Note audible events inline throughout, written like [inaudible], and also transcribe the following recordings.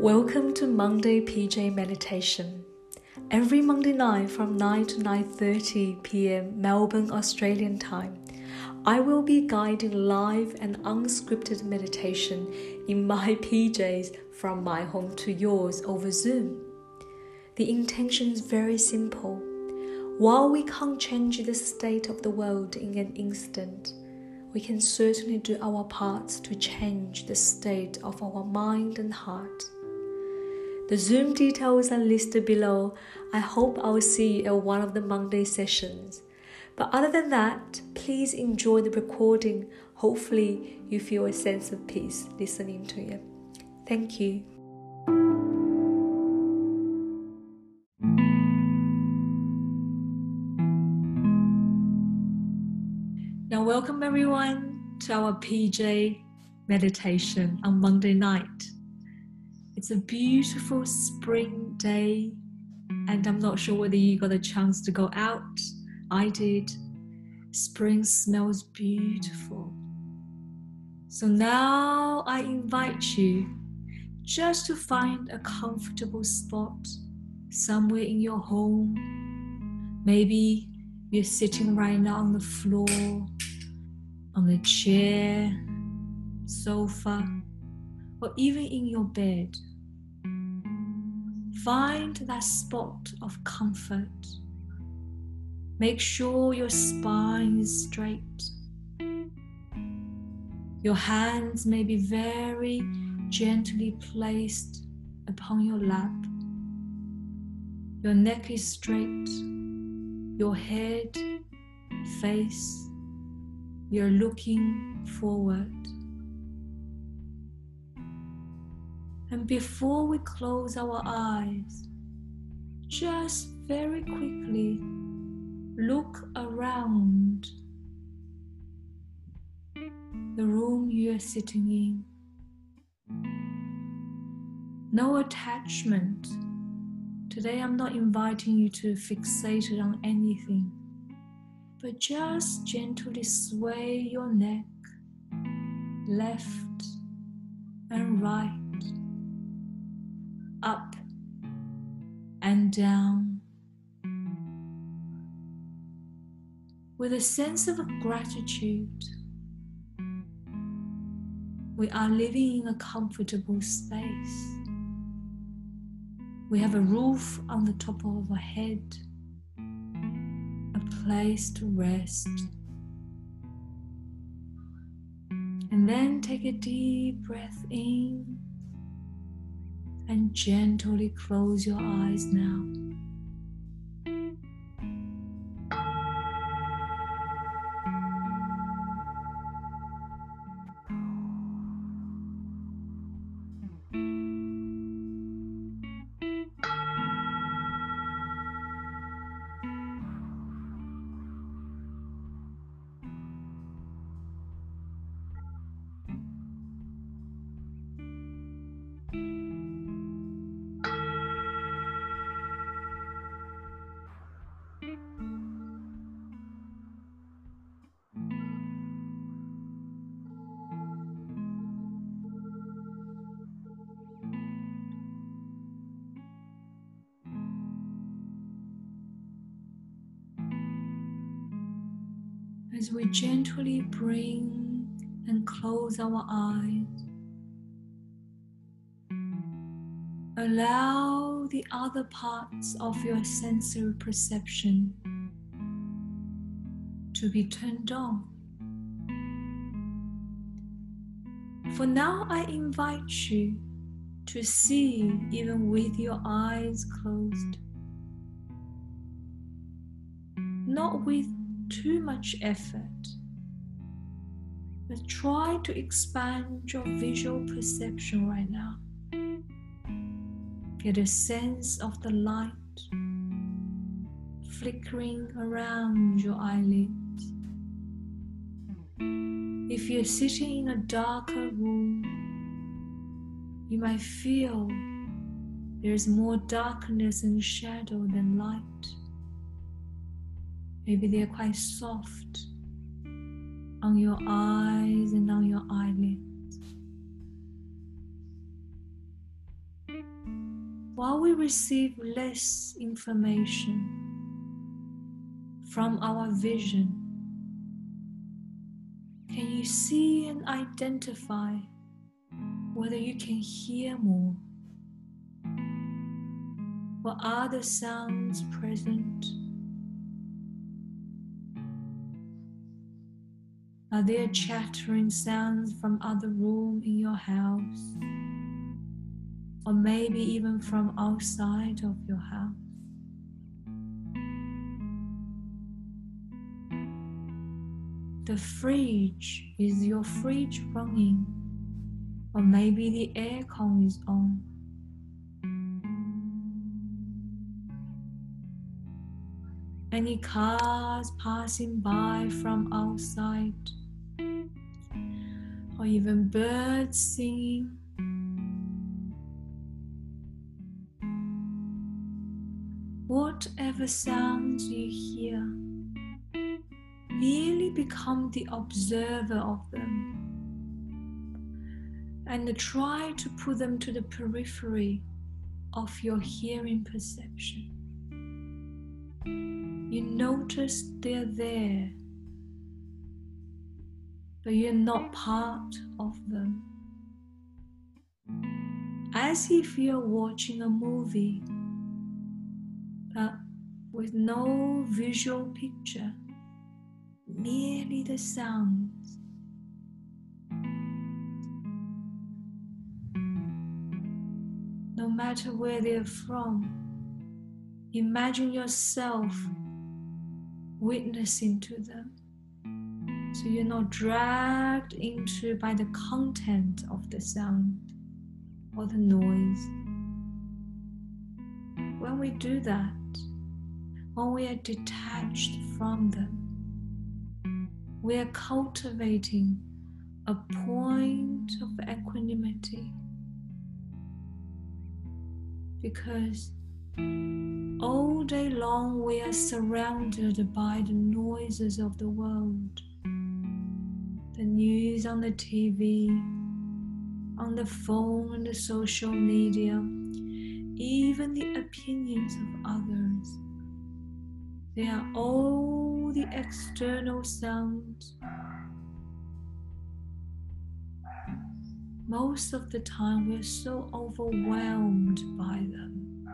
Welcome to Monday PJ Meditation. Every Monday night from 9 to 9:30 p.m. Melbourne Australian time, I will be guiding live and unscripted meditation in my [laughs] PJs from my home to yours over Zoom. The intention is very simple. While we can't change the state of the world in an instant, we can certainly do our parts to change the state of our mind and heart. The Zoom details are listed below. I hope I'll see you at one of the Monday sessions. But other than that, please enjoy the recording. Hopefully, you feel a sense of peace listening to it. Thank you. Now, welcome everyone to our PJ meditation on Monday night. It's a beautiful spring day, and I'm not sure whether you got a chance to go out. I did. Spring smells beautiful. So now I invite you just to find a comfortable spot somewhere in your home. Maybe you're sitting right now on the floor on a chair, sofa, or even in your bed. Find that spot of comfort. Make sure your spine is straight. Your hands may be very gently placed upon your lap. Your neck is straight. Your head, face, you're looking forward. And before we close our eyes, just very quickly look around the room you are sitting in. No attachment. Today I'm not inviting you to fixate on anything but just gently sway your neck left and right, up and down, with a sense of gratitude. We are living in a comfortable space. We have a roof on the top of our head a place to rest. And then take a deep breath in and gently close your eyes now. As we gently bring and close our eyes. Allow the other parts of your sensory perception to be turned on. For now, I invite you to see even with your eyes closed, not with too much effort, but try to expand your visual perception right now. Get a sense of the light flickering around your eyelids. If you're sitting in a darker room, you might feel there's more darkness and shadow than light. Maybe they're quite soft on your eyes and on your eyelids. while we receive less information from our vision, can you see and identify whether you can hear more? What are the sounds present? Are there chattering sounds from other room in your house? Or maybe even from outside of your house? The fridge, is your fridge running? Or maybe the aircon is on? Any cars passing by from outside? Or even birds singing. Whatever sounds you hear, merely become the observer of them and try to put them to the periphery of your hearing perception. You notice they're there but you're not part of them. As if you're watching a movie, but with no visual picture, merely the sounds. No matter where they're from, imagine yourself witnessing to them. So you're not dragged into by the content of the sound or the noise. When we do that, when we are detached from them, we are cultivating a point of equanimity because all day long we are surrounded by the noises of the world news on the TV, on the phone and the social media, even the opinions of others. They are all the external sounds. Most of the time, we're so overwhelmed by them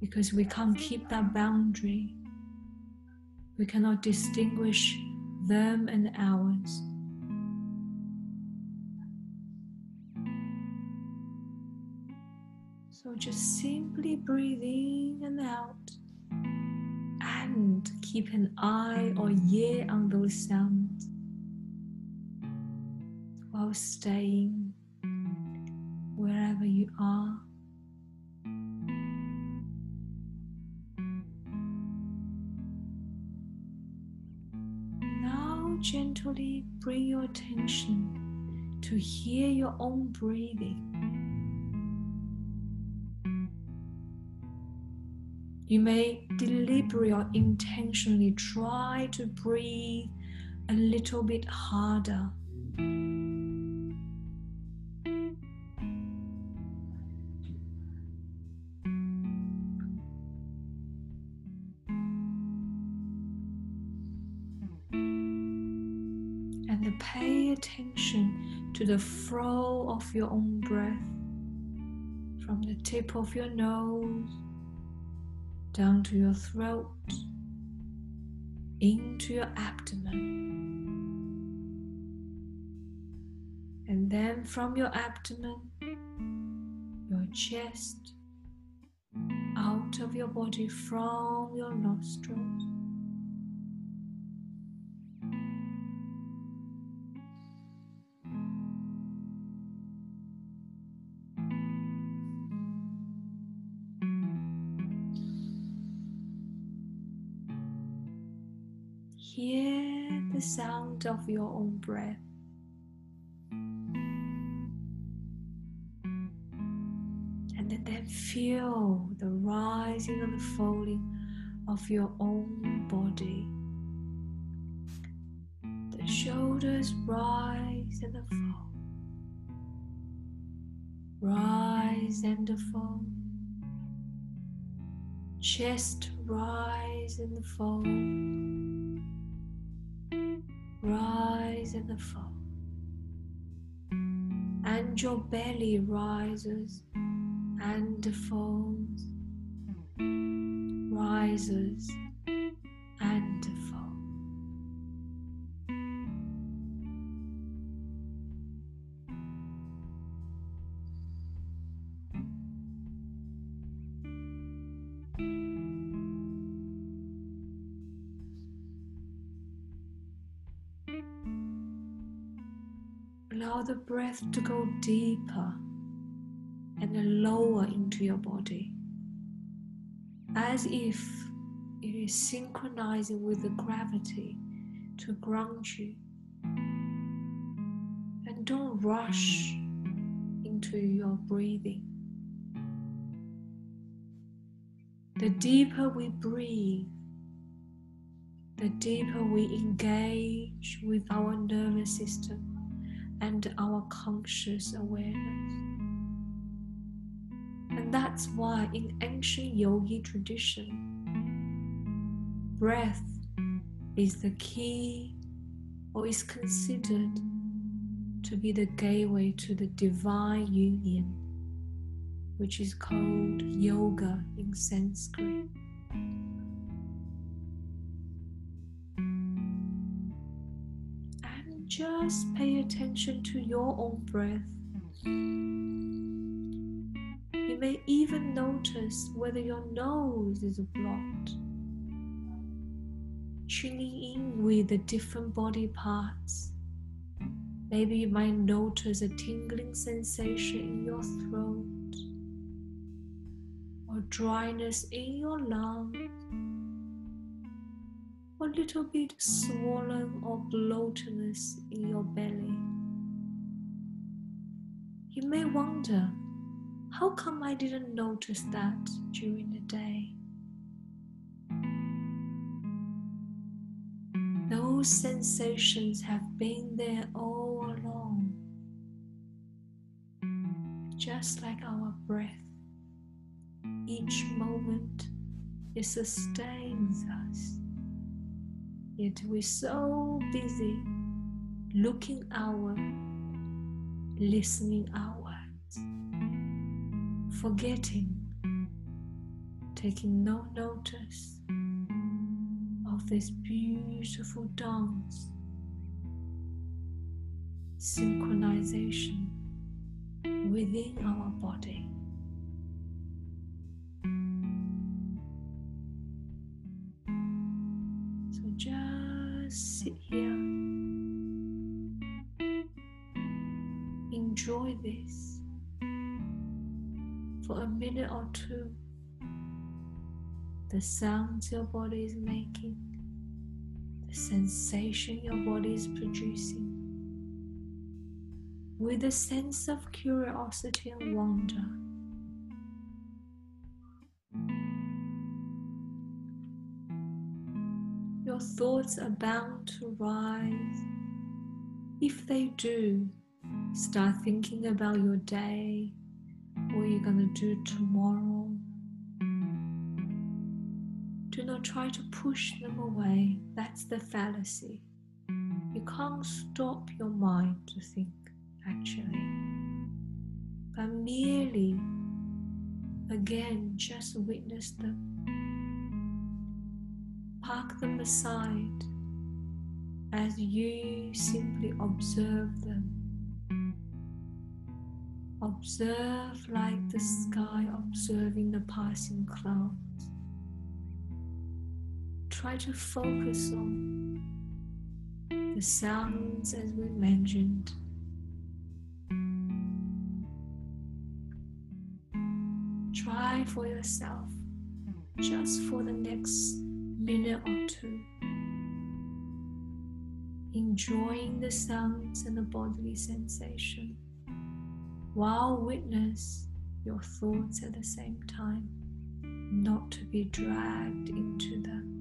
because we can't keep that boundary we cannot distinguish them and ours. So just simply breathe in and out and keep an eye or ear on those sounds while staying wherever you are. Gently bring your attention to hear your own breathing. You may deliberately or intentionally try to breathe a little bit harder. Attention to the flow of your own breath from the tip of your nose down to your throat, into your abdomen. And then from your abdomen, your chest, out of your body from your nostrils. Of your own breath. And then feel the rising and the falling of your own body. The shoulders rise and the fall. Rise and fall. Chest rise and the fall. Rise and fall. And your belly rises and falls. Rises and falls. Allow the breath to go deeper and lower into your body as if it is synchronizing with the gravity to ground you. And don't rush into your breathing. The deeper we breathe, the deeper we engage with our nervous system and our conscious awareness. And that's why in ancient yogi tradition, breath is the key or is considered to be the gateway to the divine union, which is called yoga in Sanskrit. Just pay attention to your own breath. You may even notice whether your nose is blocked. Tuning in with the different body parts. Maybe you might notice a tingling sensation in your throat or dryness in your lungs a little bit swollen or bloatedness in your belly. You may wonder, how come I didn't notice that during the day? Those sensations have been there all along, just like our breath. Each moment it sustains us Yet we're so busy looking outward, listening outwards, forgetting, taking no notice of this beautiful dance, synchronization within our body. Two. The sounds your body is making, the sensation your body is producing, with a sense of curiosity and wonder. your thoughts are bound to rise. If they do, start thinking about your day, what you're going to do tomorrow. Do not try to push them away. That's the fallacy. You can't stop your mind to think, actually, but merely, again, just witness them park them aside as you simply observe them. Observe like the sky observing the passing clouds. Try to focus on the sounds as we mentioned. Try for yourself just for the next minute or two, enjoying the sounds and the bodily sensation while witness your thoughts at the same time, not to be dragged into them.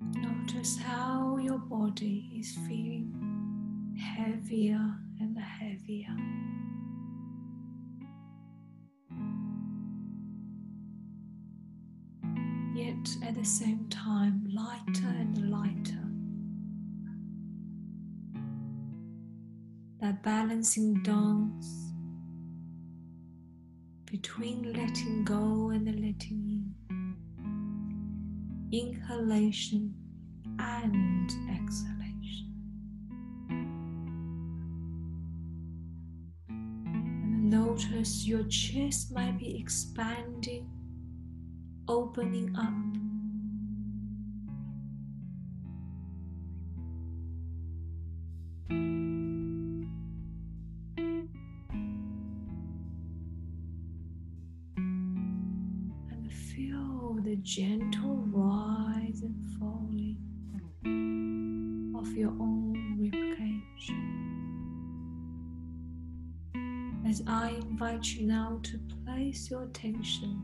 Notice how your body is feeling heavier and heavier. Yet at the same time, lighter and lighter. Balancing dance between letting go and letting in, inhalation and exhalation. And notice your chest might be expanding, opening up. Invite you now to place your attention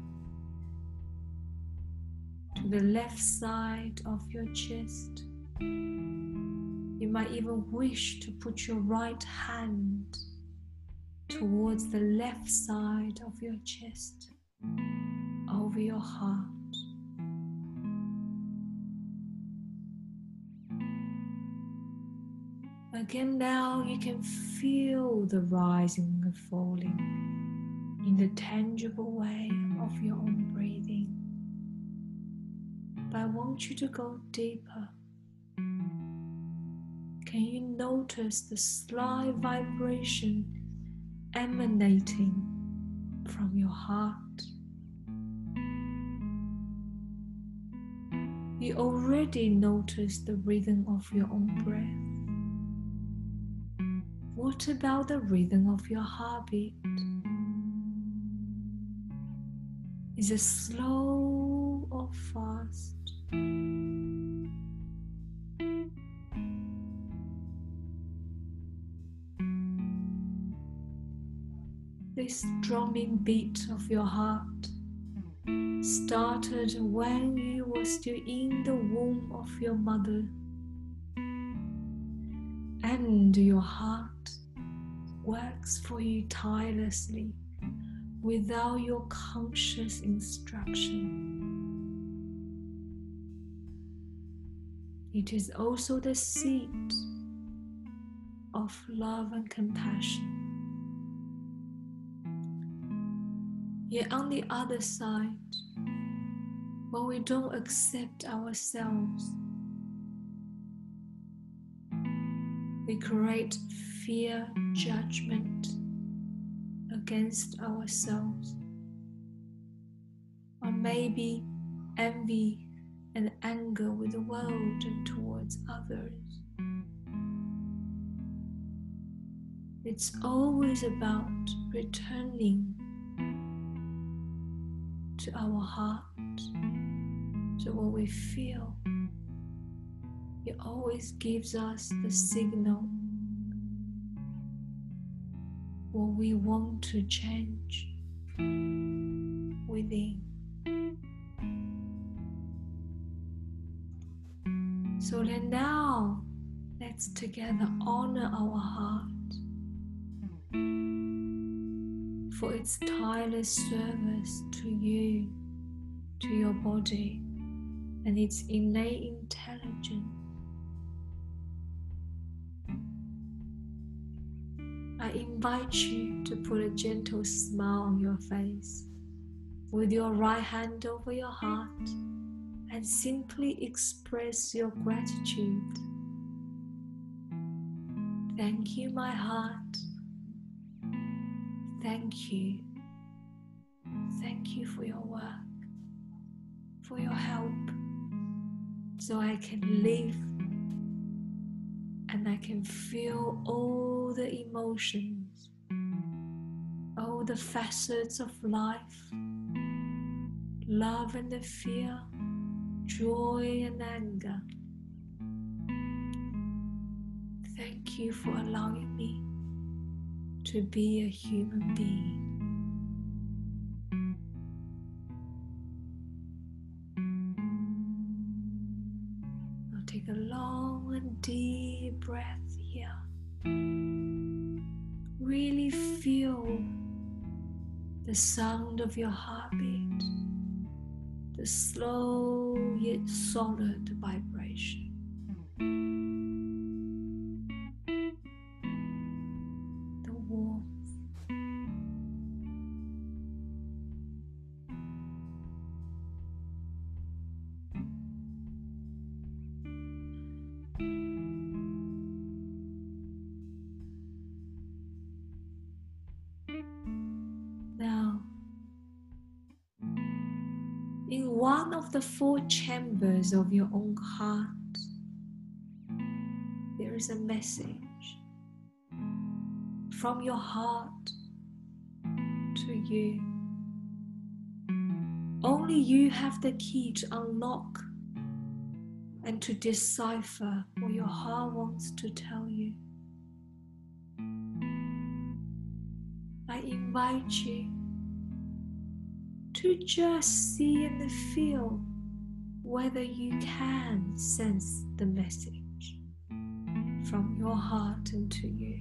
to the left side of your chest. You might even wish to put your right hand towards the left side of your chest over your heart. Again, now you can feel the rising and falling in the tangible way of your own breathing. But I want you to go deeper. Can you notice the slight vibration emanating from your heart? You already notice the rhythm of your own breath. What about the rhythm of your heartbeat? Is it slow or fast? This drumming beat of your heart started when you were still in the womb of your mother. And your heart works for you tirelessly without your conscious instruction. It is also the seat of love and compassion. Yet on the other side, when we don't accept ourselves, we create fear, judgment against ourselves, or maybe envy and anger with the world and towards others. It's always about returning to our heart, to what we feel. It always gives us the signal what we want to change within. So then now, let's together honor our heart for its tireless service to you, to your body, and its innate intelligence. Invite you to put a gentle smile on your face with your right hand over your heart and simply express your gratitude. Thank you, my heart. Thank you. Thank you for your work, for your help, so I can live and I can feel all the emotions, all the facets of life love and the fear, joy and anger. Thank you for allowing me to be a human being. The sound of your heartbeat, the slow yet solid vibration. One of the four chambers of your own heart, there is a message from your heart to you. Only you have the key to unlock and to decipher what your heart wants to tell you. I invite you to just see and feel whether you can sense the message from your heart into you.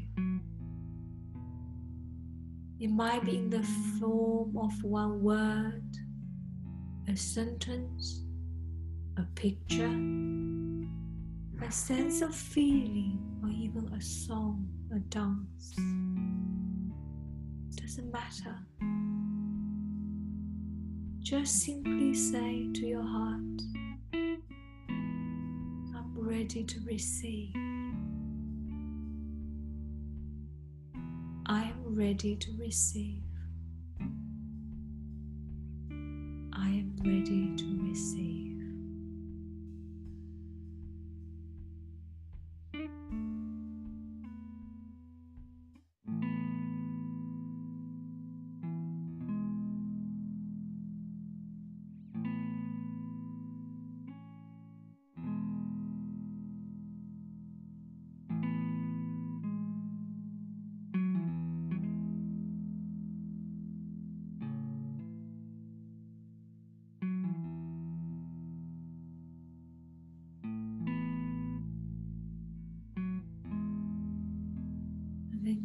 It might be in the form of one word, a sentence, a picture, a sense of feeling, or even a song, a dance. Doesn't matter. Just simply say to your heart, I'm ready to receive. I am ready to receive. I am ready to receive.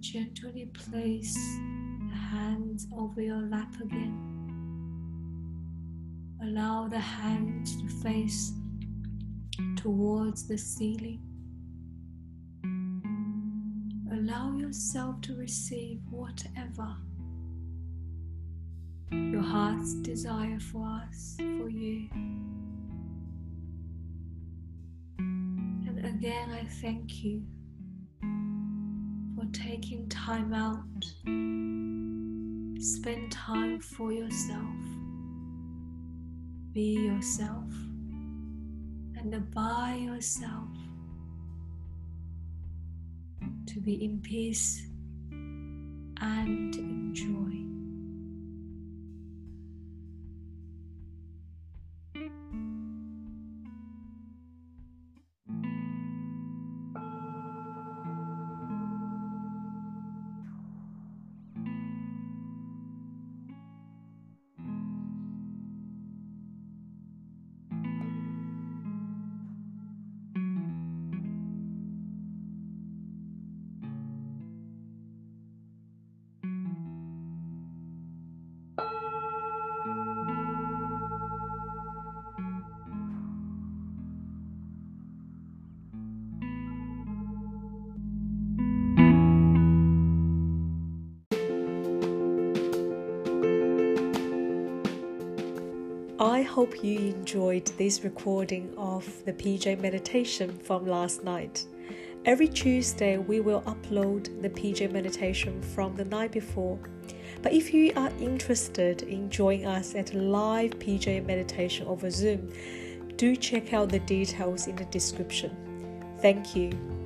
Gently place the hands over your lap again. Allow the hands to face towards the ceiling. Allow yourself to receive whatever your heart's desire for us, for you. And again, I thank you taking time out. Spend time for yourself. Be yourself and by yourself to be in peace and enjoy. I hope you enjoyed this recording of the PJ meditation from last night. Every Tuesday, we will upload the PJ meditation from the night before. But if you are interested in joining us at a live PJ meditation over Zoom, do check out the details in the description. Thank you.